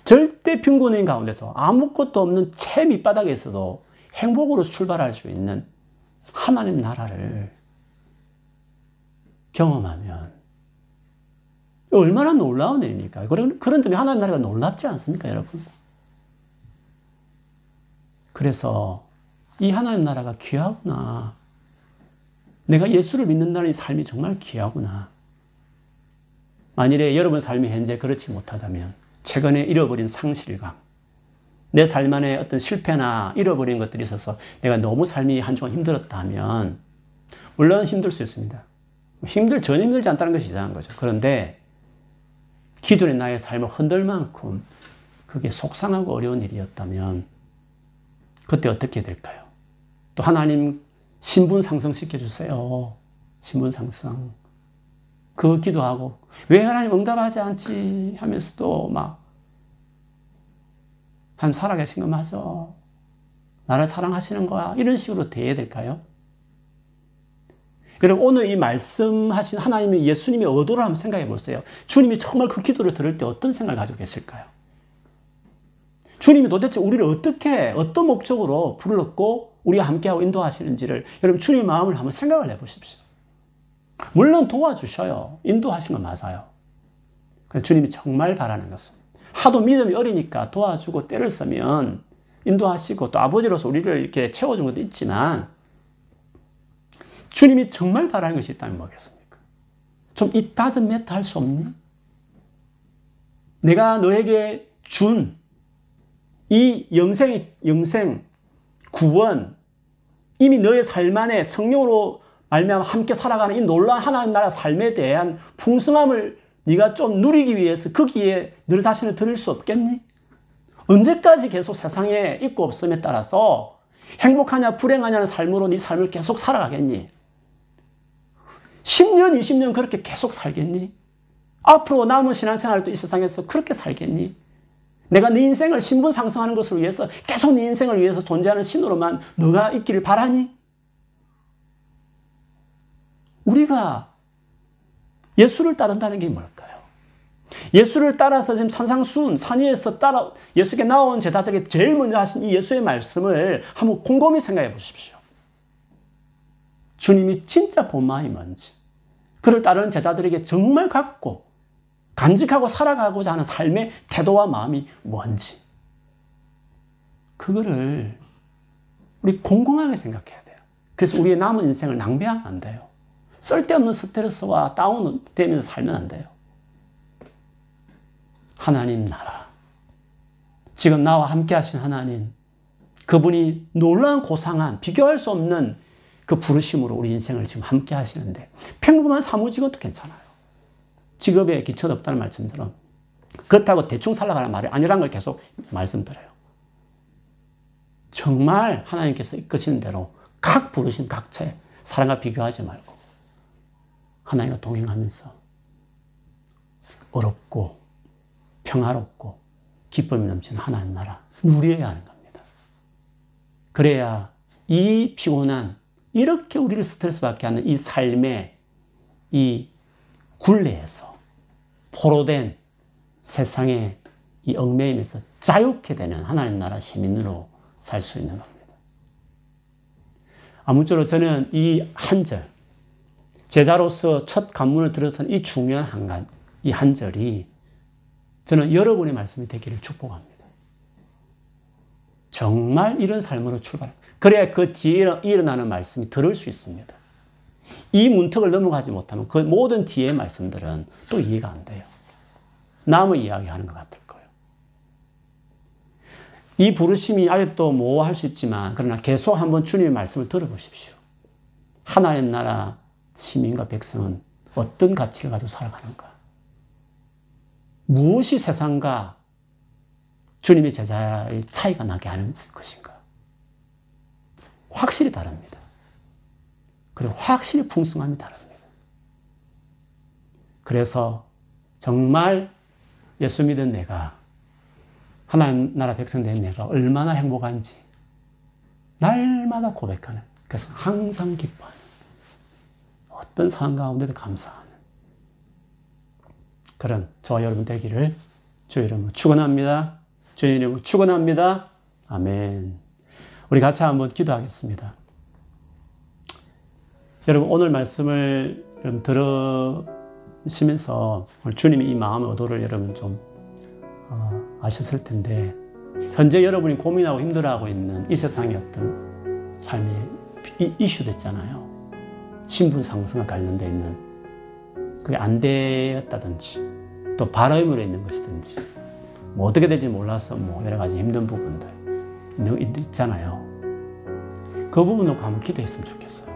절대 빈곤인 가운데서 아무것도 없는 채 밑바닥에서도 행복으로 출발할 수 있는 하나님 나라를 경험하면 얼마나 놀라운 일입니까? 그런, 그런 점이 하나님 나라가 놀랍지 않습니까, 여러분? 그래서 이 하나님 나라가 귀하구나. 내가 예수를 믿는다는 이 삶이 정말 귀하구나. 만일에 여러분 삶이 현재 그렇지 못하다면 최근에 잃어버린 상실감, 내 삶 안에 어떤 실패나 잃어버린 것들이 있어서 내가 너무 삶이 한주간 힘들었다 면 물론 힘들 수 있습니다. 힘들, 전혀 힘들지 않다는 것이 이상한 거죠. 그런데 기존의 나의 삶을 흔들 만큼 그게 속상하고 어려운 일이었다면 그때 어떻게 될까요? 또 하나님 신분 상승시켜 주세요. 신분 상승. 그 기도하고 왜 하나님 응답하지 않지 하면서도 막 하나님 살아계신 거 맞아. 나를 사랑하시는 거야. 이런 식으로 돼야 될까요? 여러분 오늘 이 말씀하신 하나님의 예수님의 의도를 한번 생각해 보세요. 주님이 정말 그 기도를 들을 때 어떤 생각을 가지고 계실까요? 주님이 도대체 우리를 어떻게 어떤 목적으로 불렀고 우리와 함께하고 인도하시는지를 여러분 주님 마음을 한번 생각을 해보십시오. 물론 도와주셔요. 인도하신 건 맞아요. 주님이 정말 바라는 것은 하도 믿음이 어리니까 도와주고 때를 쓰면 인도하시고 또 아버지로서 우리를 이렇게 채워준 것도 있지만 주님이 정말 바라는 것이 있다면 뭐겠습니까? 좀 it doesn't matter 할수 없니? 내가 너에게 준 이 영생, 영생, 구원, 이미 너의 삶 안에 성령으로 말미암아 함께 살아가는 이 놀라운 하나님 나라 삶에 대한 풍성함을 네가 좀 누리기 위해서 거기에 너 자신을 들을 수 없겠니? 언제까지 계속 세상에 있고 없음에 따라서 행복하냐 불행하냐는 삶으로 네 삶을 계속 살아가겠니? 10년, 20년 그렇게 계속 살겠니? 앞으로 남은 신앙생활도 이 세상에서 그렇게 살겠니? 내가 네 인생을 신분 상승하는 것을 위해서 계속 네 인생을 위해서 존재하는 신으로만 너가 있기를 바라니? 우리가 예수를 따른다는 게 뭘까요? 예수를 따라서 지금 산상순, 산 위에서 따라 예수께 나온 제자들에게 제일 먼저 하신 이 예수의 말씀을 한번 곰곰이 생각해 보십시오. 주님이 진짜 본 마음이 뭔지, 그를 따르는 제자들에게 정말 갖고 간직하고 살아가고자 하는 삶의 태도와 마음이 뭔지, 그거를 우리 공공하게 생각해야 돼요. 그래서 우리의 남은 인생을 낭비하면 안 돼요. 쓸데없는 스트레스와 다운되면서 살면 안 돼요. 하나님 나라. 지금 나와 함께 하신 하나님. 그분이 놀라운 고상한 비교할 수 없는 그 부르심으로 우리 인생을 지금 함께 하시는데 평범한 사무직업도 괜찮아요. 직업에 기초도 없다는 말씀처럼 그렇다고 대충 살아가는 말이 아니란 걸 계속 말씀드려요. 정말 하나님께서 이끄시는 대로 각 부르신 각처에 사랑과 비교하지 말고 하나님과 동행하면서 어렵고 평화롭고 기쁨이 넘치는 하나님 나라 누려야 하는 겁니다. 그래야 이 피곤한 이렇게 우리를 스트레스 받게 하는 이 삶의 이 굴레에서 포로된 세상의 이 얽매임에서 자유케 되는 하나님 나라 시민으로 살 수 있는 겁니다. 아무쪼록 저는 이 한 절, 제자로서 첫 관문을 들어선 이 중요한 한 간, 이 한 절이 저는 여러분의 말씀이 되기를 축복합니다. 정말 이런 삶으로 출발. 그래야 그 뒤에 일어나는 말씀이 들을 수 있습니다. 이 문턱을 넘어가지 못하면 그 모든 뒤의 말씀들은 또 이해가 안 돼요. 남의 이야기하는 것 같을 거예요. 이 부르심이 아직도 모호할 수 있지만 그러나 계속 한번 주님의 말씀을 들어보십시오. 하나님 나라 시민과 백성은 어떤 가치를 가지고 살아가는가? 무엇이 세상과 주님의 제자의 차이가 나게 하는 것인가? 확실히 다릅니다. 그리고 확실히 풍성함이 다릅니다. 그래서 정말 예수 믿은 내가 하나님 나라 백성 된 내가 얼마나 행복한지 날마다 고백하는 그래서 항상 기뻐하는 어떤 상황 가운데도 감사하는 그런 저와 여러분 되기를 주 이름으로 축원합니다. 주 이름으로 축원합니다. 아멘. 우리 같이 한번 기도하겠습니다. 여러분 오늘 말씀을 좀 들으시면서 주님이 이 마음의 의도를 여러분 좀 어, 아셨을 텐데 현재 여러분이 고민하고 힘들어하고 있는 이 세상의 어떤 삶의 이슈도 있잖아요. 신분 상승과 관련되어 있는 그게 안 되었다든지 또 바람으로 있는 것이든지 뭐 어떻게 될지 몰라서 뭐 여러 가지 힘든 부분들 있잖아요. 그 부분을 한번 기도했으면 좋겠어요.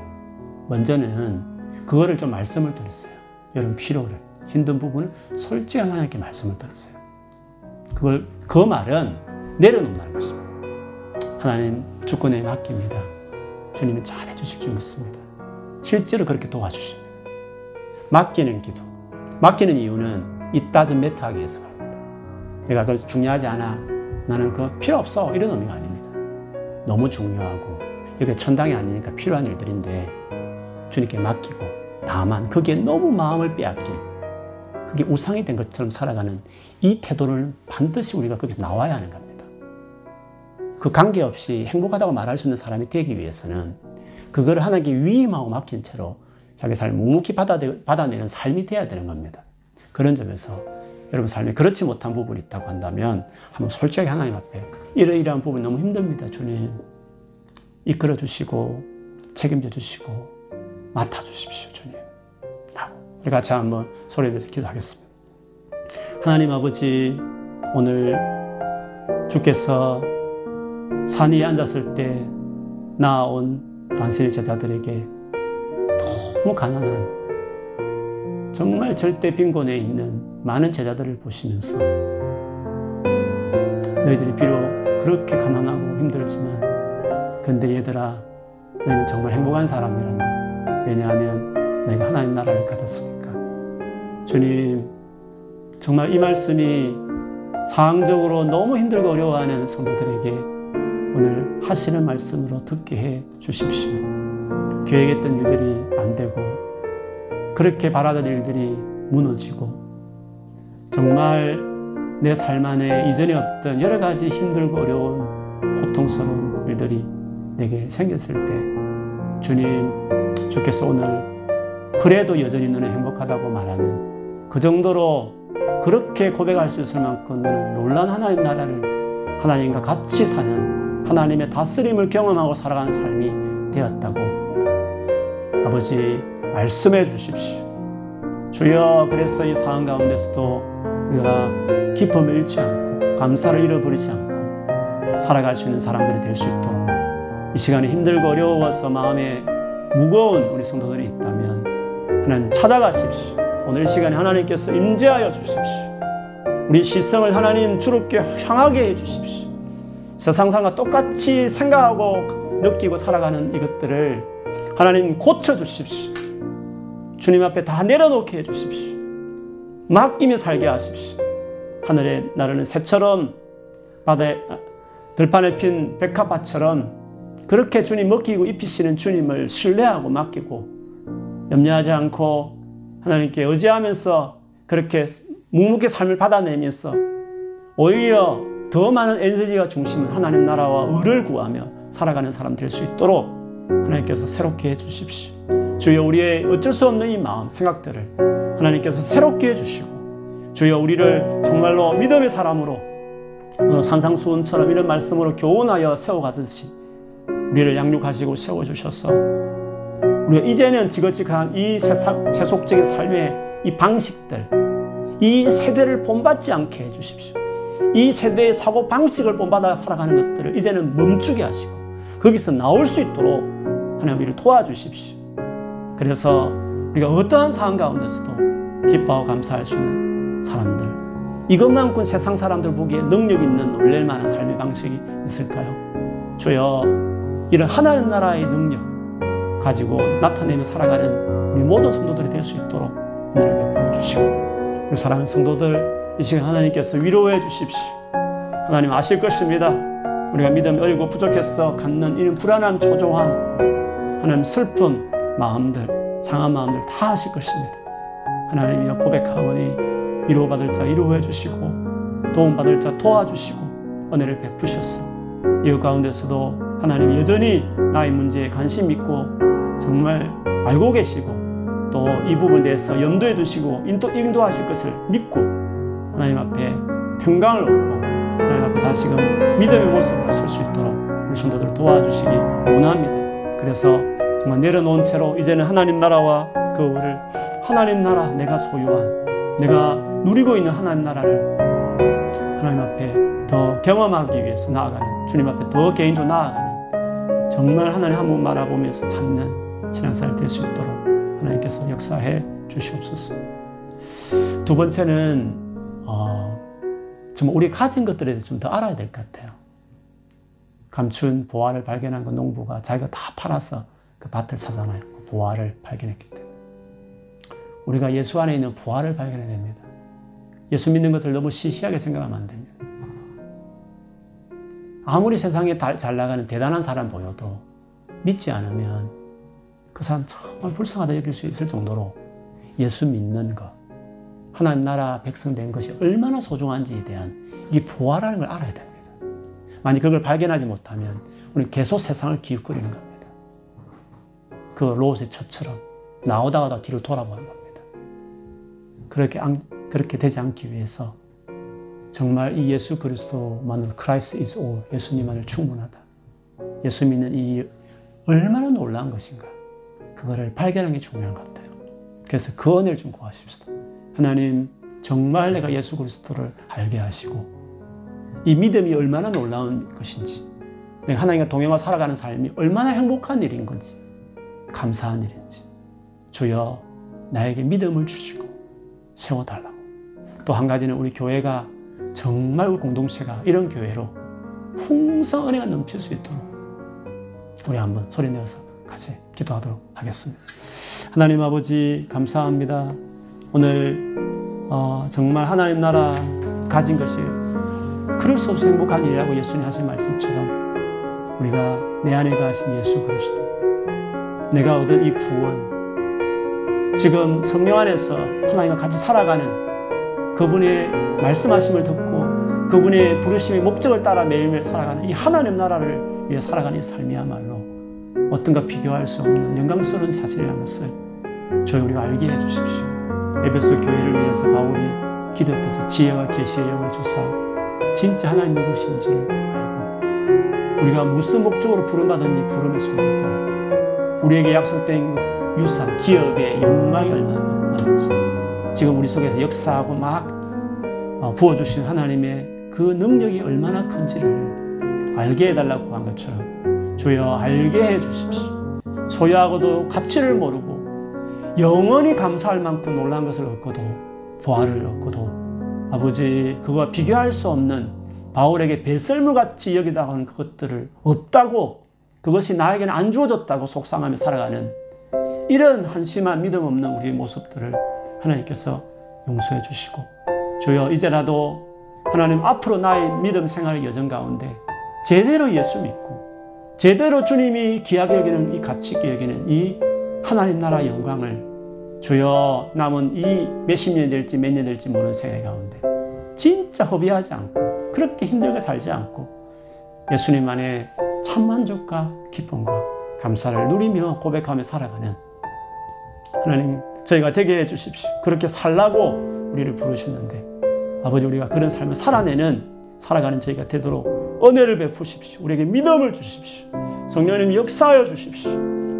먼저는 그거를 좀 말씀을 드렸어요. 여러분 필요를 힘든 부분을 솔직히 하나님께 말씀을 드렸어요. 그걸 그 말은 내려놓는다는 것입니다. 하나님 주권에 맡깁니다. 주님이 잘해 주실 줄 믿습니다. 실제로 그렇게 도와주십니다. 맡기는 기도. 맡기는 이유는 it doesn't matter 위해서 그니다 내가 그걸 중요하지 않아. 나는 그 필요 없어. 이런 의미가 아닙니다. 너무 중요하고, 이게 천당이 아니니까 필요한 일들인데, 주님께 맡기고, 다만 거기에 너무 마음을 빼앗긴, 그게 우상이 된 것처럼 살아가는 이 태도를 반드시 우리가 거기서 나와야 하는 겁니다. 그 관계없이 행복하다고 말할 수 있는 사람이 되기 위해서는 그거를 하나님께 위임하고 맡긴 채로 자기 삶을 묵묵히 받아내는 삶이 돼야 되는 겁니다. 그런 점에서 여러분 삶에 그렇지 못한 부분이 있다고 한다면 한번 솔직하게 하나님 앞에 이러이러한 부분 너무 힘듭니다. 주님 이끌어 주시고 책임져 주시고 맡아 주십시오. 주님. 우리 같이 한번 소리 내서 기도하겠습니다. 하나님 아버지 오늘 주께서 산 위에 앉았을 때 나온 당신의 제자들에게 너무 가난한 정말 절대 빈곤에 있는 많은 제자들을 보시면서 너희들이 비록 그렇게 가난하고 힘들지만 근데 얘들아 너희는 정말 행복한 사람이란다. 왜냐하면 너희가 하나님 나라를 가졌으니까. 주님 정말 이 말씀이 상황적으로 너무 힘들고 어려워하는 성도들에게 오늘 하시는 말씀으로 듣게 해 주십시오. 계획했던 일들이 안 되고 그렇게 바라던 일들이 무너지고 정말 내 삶 안에 이전에 없던 여러 가지 힘들고 어려운 고통스러운 일들이 내게 생겼을 때 주님 주께서 오늘 그래도 여전히 너는 행복하다고 말하는 그 정도로 그렇게 고백할 수 있을 만큼 너는 놀란 하나님 나라를 하나님과 같이 사는 하나님의 다스림을 경험하고 살아가는 삶이 되었다고 아버지 말씀해 주십시오. 주여 그래서 이 상황 가운데서도 우리가 기쁨을 잃지 않고 감사를 잃어버리지 않고 살아갈 수 있는 사람들이 될 수 있도록 이 시간에 힘들고 어려워서 마음에 무거운 우리 성도들이 있다면 하나님 찾아가십시오. 오늘 시간에 하나님께서 임재하여 주십시오. 우리 시성을 하나님 주롭게 향하게 해 주십시오. 세상 상과 똑같이 생각하고 느끼고 살아가는 이것들을 하나님 고쳐 주십시오. 주님 앞에 다 내려놓게 해 주십시오. 맡기며 살게 하십시오. 하늘에 나르는 새처럼 바다에 들판에 핀 백합밭처럼 그렇게 주님 먹히고 입히시는 주님을 신뢰하고 맡기고 염려하지 않고 하나님께 의지하면서 그렇게 묵묵히 삶을 받아내면서 오히려 더 많은 에너지가 중심은 하나님 나라와 의를 구하며 살아가는 사람 될 수 있도록 하나님께서 새롭게 해주십시오. 주여 우리의 어쩔 수 없는 이 마음, 생각들을 하나님께서 새롭게 해주시고 주여 우리를 정말로 믿음의 사람으로 산상수훈처럼 이런 말씀으로 교훈하여 세워가듯이 우리를 양육하시고 세워주셔서 우리가 이제는 지긋지긋한 이 세상, 세속적인 삶의 이 방식들, 이 세대를 본받지 않게 해주십시오. 이 세대의 사고 방식을 본받아 살아가는 것들을 이제는 멈추게 하시고 거기서 나올 수 있도록 하나님 우리를 도와주십시오. 그래서 우리가 어떠한 상황 가운데서도 기뻐하고 감사할 수 있는 사람들 이것만큼 세상 사람들 보기에 능력 있는 놀랄 만한 삶의 방식이 있을까요? 주여 이런 하나님 나라의 능력 가지고 나타내며 살아가는 우리 모든 성도들이 될 수 있도록 은혜를 베풀어 주시고 우리 사랑하는 성도들 이 시간 하나님께서 위로해 주십시오. 하나님 아실 것입니다. 우리가 믿음이 어리고 부족해서 갖는 이런 불안함, 초조함, 하나님 슬픔, 마음들, 상한 마음들 다 아실 것입니다. 하나님이여 고백하오니 위로받을 자 위로해 주시고 도움받을 자 도와주시고 은혜를 베푸셨어. 이것 가운데서도 하나님 여전히 나의 문제에 관심 있고 정말 알고 계시고 또 이 부분에 대해서 염두에 두시고 인도, 인도하실 것을 믿고 하나님 앞에 평강을 얻고 하나님 앞에 다시금 믿음의 모습으로 설 수 있도록 우리 성도들을 도와주시기 원합니다. 그래서 정말 내려놓은 채로 이제는 하나님 나라와 그 의를 하나님 나라 내가 소유한 내가 누리고 있는 하나님 나라를 하나님 앞에 더 경험하기 위해서 나아가는 주님 앞에 더 개인적으로 나아가는 정말 하나님 한번 바라보면서 찾는 신앙생활 될수 있도록 하나님께서 역사해 주시옵소서. 두 번째는 어, 정말 우리 가진 것들에 대해서 좀 더 알아야 될 것 같아요. 감춘 보화를 발견한 그 농부가 자기가 다 팔아서 그 밭을 사잖아요. 그 보화를 발견했기 때문에. 우리가 예수 안에 있는 보화를 발견해야 됩니다. 예수 믿는 것을 너무 시시하게 생각하면 안 됩니다. 아무리 세상에 잘 나가는 대단한 사람 보여도 믿지 않으면 그 사람 정말 불쌍하다 여길 수 있을 정도로 예수 믿는 것, 하나님 나라 백성 된 것이 얼마나 소중한지에 대한 이 보화라는 걸 알아야 됩니다. 만약 그걸 발견하지 못하면 우리는 계속 세상을 기웃거리는 겁니다. 그 롯의 처처럼 나오다가도 뒤를 돌아보는 겁니다. 그렇게, 그렇게 되지 않기 위해서 정말 이 예수 그리스도만으로 Christ is all 예수님만을 충분하다. 예수 믿는 이 얼마나 놀라운 것인가. 그거를 발견하는 게 중요한 것 같아요. 그래서 그 은혜를 좀 구하십시다. 하나님 정말 내가 예수 그리스도를 알게 하시고 이 믿음이 얼마나 놀라운 것인지 내가 하나님과 동행하며 살아가는 삶이 얼마나 행복한 일인 건지 감사한 일인지 주여 나에게 믿음을 주시고 세워달라고 또 한 가지는 우리 교회가 정말 우리 공동체가 이런 교회로 풍성 은혜가 넘칠 수 있도록 우리 한번 소리 내어서 같이 기도하도록 하겠습니다. 하나님 아버지 감사합니다. 오늘 어, 정말 하나님 나라 가진 것이 그럴 수 없어 행복한 일이라고 예수님 하신 말씀처럼 우리가 내 안에 가신 예수 그리스도 내가 얻은 이 구원 지금 성령 안에서 하나님과 같이 살아가는 그분의 말씀하심을 듣고 그분의 부르심의 목적을 따라 매일매일 살아가는 이 하나님 나라를 위해 살아가는 이 삶이야말로 어떤가 비교할 수 없는 영광스러운 사실이라는 것을 저희 우리가 알게 해주십시오. 에베소 교회를 위해서 바울이 기도했듯이 지혜와 계시의 영을 주사 진짜 하나님 누구신지를 알고 우리가 무슨 목적으로 부름받은지 부름의 손을 따라 우리에게 약속된 유산, 기업의 영광이 얼마나 많은지 지금 우리 속에서 역사하고 막 어, 부어주신 하나님의 그 능력이 얼마나 큰지를 알게 해달라고 한 것처럼 주여 알게 해 주십시오. 소유하고도 가치를 모르고 영원히 감사할 만큼 놀란 것을 얻고도 부활을 얻고도 아버지 그와 비교할 수 없는 바울에게 배설물같이 여기다가 하는 그것들을 없다고 그것이 나에게는 안 주어졌다고 속상하며 살아가는 이런 한심한 믿음 없는 우리의 모습들을 하나님께서 용서해 주시고 주여 이제라도 하나님 앞으로 나의 믿음 생활의 여정 가운데 제대로 예수 믿고 제대로 주님이 귀하게 여기는 이 가치 있게 여기는 이 하나님 나라 영광을 주여 남은 이 몇십 년이 될지 몇 년 될지 모르는 세계 가운데 진짜 허비하지 않고 그렇게 힘들게 살지 않고 예수님 안에 참 만족과 기쁨과 감사를 누리며 고백하며 살아가는 하나님 저희가 되게 해 주십시오. 그렇게 살라고 우리를 부르셨는데 아버지 우리가 그런 삶을 살아내는 살아가는 저희가 되도록 은혜를 베푸십시오. 우리에게 믿음을 주십시오. 성령님 역사하여 주십시오.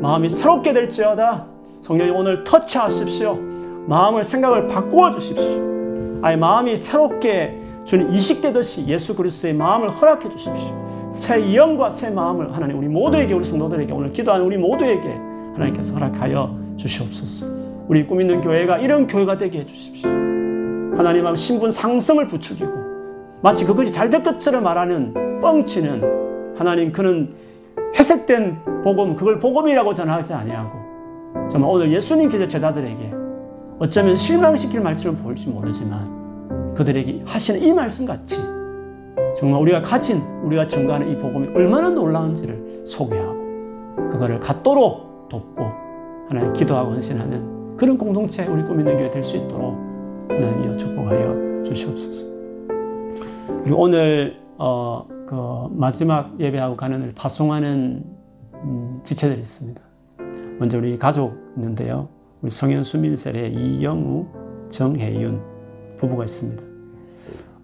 마음이 새롭게 될지어다. 성령님 오늘 터치하십시오. 마음을 생각을 바꾸어 주십시오. 아예 마음이 새롭게 주님 이식되듯이 예수 그리스도의 마음을 허락해 주십시오. 새 영과 새 마음을 하나님 우리 모두에게 우리 성도들에게 오늘 기도하는 우리 모두에게 하나님께서 허락하여 주시옵소서. 우리 꿈 있는 교회가 이런 교회가 되게 해 주십시오. 하나님 앞 신분 상승을 부추기고 마치 그것이 잘 될 것처럼 말하는 뻥치는 하나님 그는 회색된 복음 그걸 복음이라고 전하지 아니하고 정말 오늘 예수님께서 제자들에게 어쩌면 실망시킬 말처럼 보일지 모르지만 그들에게 하시는 이 말씀 같이 정말 우리가 가진 우리가 증거하는 이 복음이 얼마나 놀라운지를 소개하고 그거를 갖도록 돕고 하나님 기도하고 헌신하는 그런 공동체 우리 꾸미는 교회 될 수 있도록 하나님이여 축복하여 주시옵소서. 그리고 오늘 어, 그 마지막 예배하고 가는 을 파송하는 음, 지체들이 있습니다. 먼저 우리 가족 있는데요. 우리 성현 수민셀의 이영우, 정혜윤 부부가 있습니다.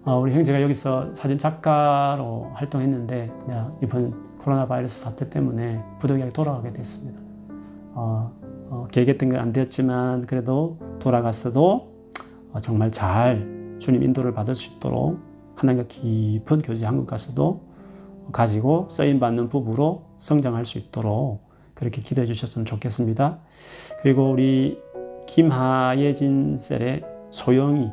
어, 우리 형제가 여기서 사진 작가로 활동했는데 이번 코로나 바이러스 사태 때문에 부득이하게 돌아가게 됐습니다. 어, 어, 계획했던 건 안 되었지만 그래도 돌아갔어도 어, 정말 잘 주님 인도를 받을 수 있도록 하나님과 깊은 교제 한국 가서도 가지고 쓰임 받는 부부로 성장할 수 있도록 그렇게 기도해 주셨으면 좋겠습니다. 그리고 우리 김하예진 셀의 소영이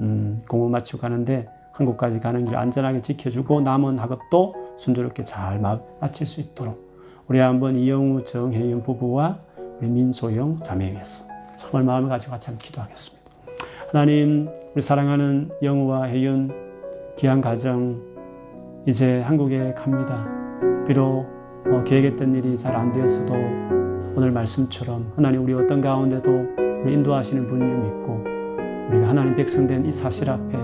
음, 공부 마치고 가는데 한국까지 가는 길 안전하게 지켜주고 남은 학업도 순조롭게 잘 마칠 수 있도록 우리 한번 이영우 정혜윤 부부와 우리 민소영 자매 위해서 정말 마음을 가지고 같이 기도하겠습니다. 하나님 우리 사랑하는 영우와 혜윤 귀한 가정 이제 한국에 갑니다. 비록 어, 계획했던 일이 잘 안 되었어도 오늘 말씀처럼 하나님 우리 어떤 가운데도 인도하시는 분을 믿고 우리가 하나님 백성된 이 사실 앞에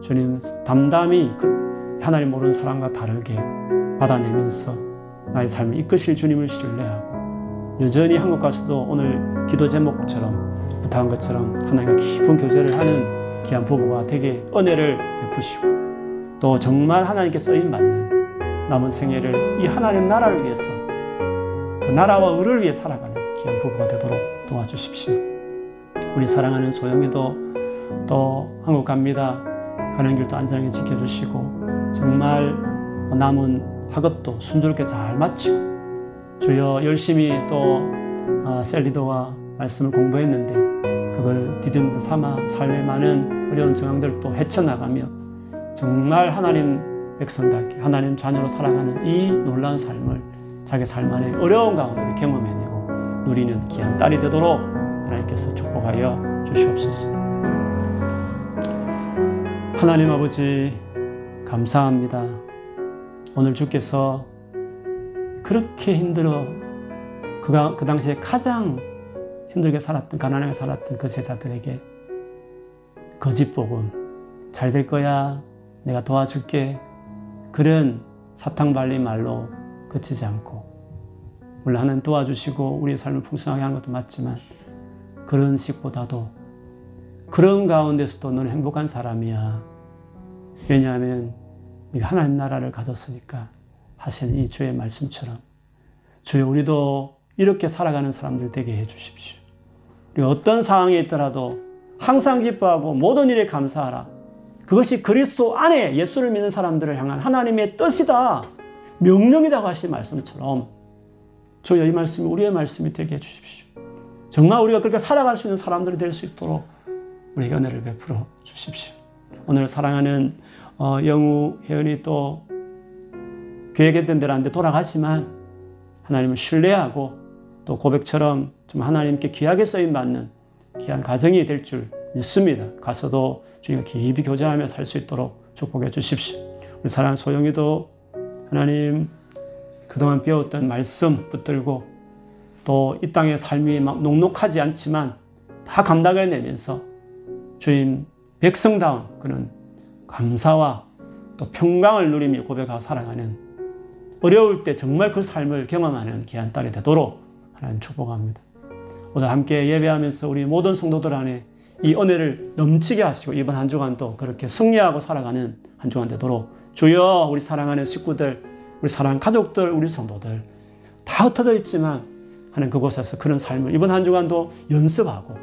주님 담담히 그 하나님 모르는 사람과 다르게 받아내면서 나의 삶을 이끄실 주님을 신뢰하고 여전히 한국 가서도 오늘 기도 제목처럼 부탁한 것처럼 하나님과 깊은 교제를 하는 귀한 부부가 되게 은혜를 베푸시고 또 정말 하나님께 쓰임 받는 남은 생애를 이 하나님 나라를 위해서 그 나라와 의를 위해 살아가는 귀한 부부가 되도록 도와주십시오. 우리 사랑하는 소영이도 또 한국 갑니다. 가는 길도 안전하게 지켜주시고 정말 남은 학업도 순조롭게 잘 마치고 주여 열심히 또 어, 셀리더와 말씀을 공부했는데 그걸 디딤도 삼아 삶의 많은 어려운 정황들을 또 헤쳐나가며 정말 하나님 백성답게 하나님 자녀로 살아가는 이 놀라운 삶을 자기 삶 안에 어려운 가운데 경험해내고 누리는 귀한 딸이 되도록 하나님께서 축복하여 주시옵소서. 하나님 아버지 감사합니다. 오늘 주께서 그렇게 힘들어 그가 그 당시에 가장 힘들게 살았던 가난하게 살았던 그 제자들에게 거짓 복음 잘 될 거야 내가 도와줄게 그런 사탕 발린 말로 그치지 않고 물론 하나님 도와주시고 우리의 삶을 풍성하게 하는 것도 맞지만 그런 식보다도 그런 가운데서도 너는 행복한 사람이야 왜냐하면 네가 하나님 나라를 가졌으니까 하신 이 주의 말씀처럼 주여 우리도 이렇게 살아가는 사람들 되게 해 주십시오. 우리가 어떤 상황에 있더라도 항상 기뻐하고 모든 일에 감사하라. 그것이 그리스도 안에 예수를 믿는 사람들을 향한 하나님의 뜻이다. 명령이라고 하신 말씀처럼 주여 이 말씀이 우리의 말씀이 되게 해 주십시오. 정말 우리가 그렇게 살아갈 수 있는 사람들이 될 수 있도록 우리에게 은혜를 베풀어 주십시오. 오늘 사랑하는 어, 영우 혜연이 또 계획했던 대로 안 돼 돌아가지만 하나님을 신뢰하고 또 고백처럼 좀 하나님께 귀하게 쓰임 받는 귀한 가정이 될 줄 믿습니다. 가서도 주님과 깊이 교제하며 살 수 있도록 축복해 주십시오. 우리 사랑하는 소영이도 하나님 그동안 배웠던 말씀 붙들고 또 이 땅의 삶이 막 녹록하지 않지만 다 감당해내면서 주님 백성다운 그런 감사와 또 평강을 누리며 고백하고 살아가는 어려울 때 정말 그 삶을 경험하는 귀한 딸이 되도록 하나님 축복합니다. 오늘 함께 예배하면서 우리 모든 성도들 안에 이 은혜를 넘치게 하시고 이번 한 주간도 그렇게 승리하고 살아가는 한 주간 되도록 주여 우리 사랑하는 식구들, 우리 사랑하는 가족들, 우리 성도들 다 흩어져 있지만 하는 그곳에서 그런 삶을 이번 한 주간도 연습하고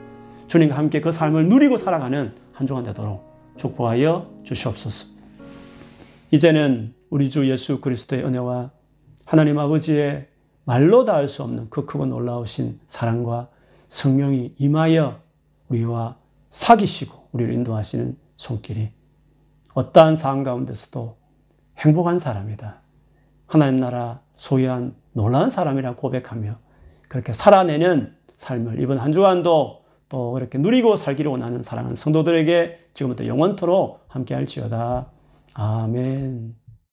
주님과 함께 그 삶을 누리고 살아가는 한 주간 되도록 축복하여 주시옵소서. 이제는 우리 주 예수 그리스도의 은혜와 하나님 아버지의 말로 닿을 수 없는 그 크고 놀라우신 사랑과 성령이 임하여 우리와 사귀시고 우리를 인도하시는 손길이 어떠한 상황 가운데서도 행복한 사람이다. 하나님 나라 소유한 놀라운 사람이라 고백하며 그렇게 살아내는 삶을 이번 한 주간도 또 그렇게 누리고 살기를 원하는 사랑하는 성도들에게 지금부터 영원토록 함께 할지어다. 아멘.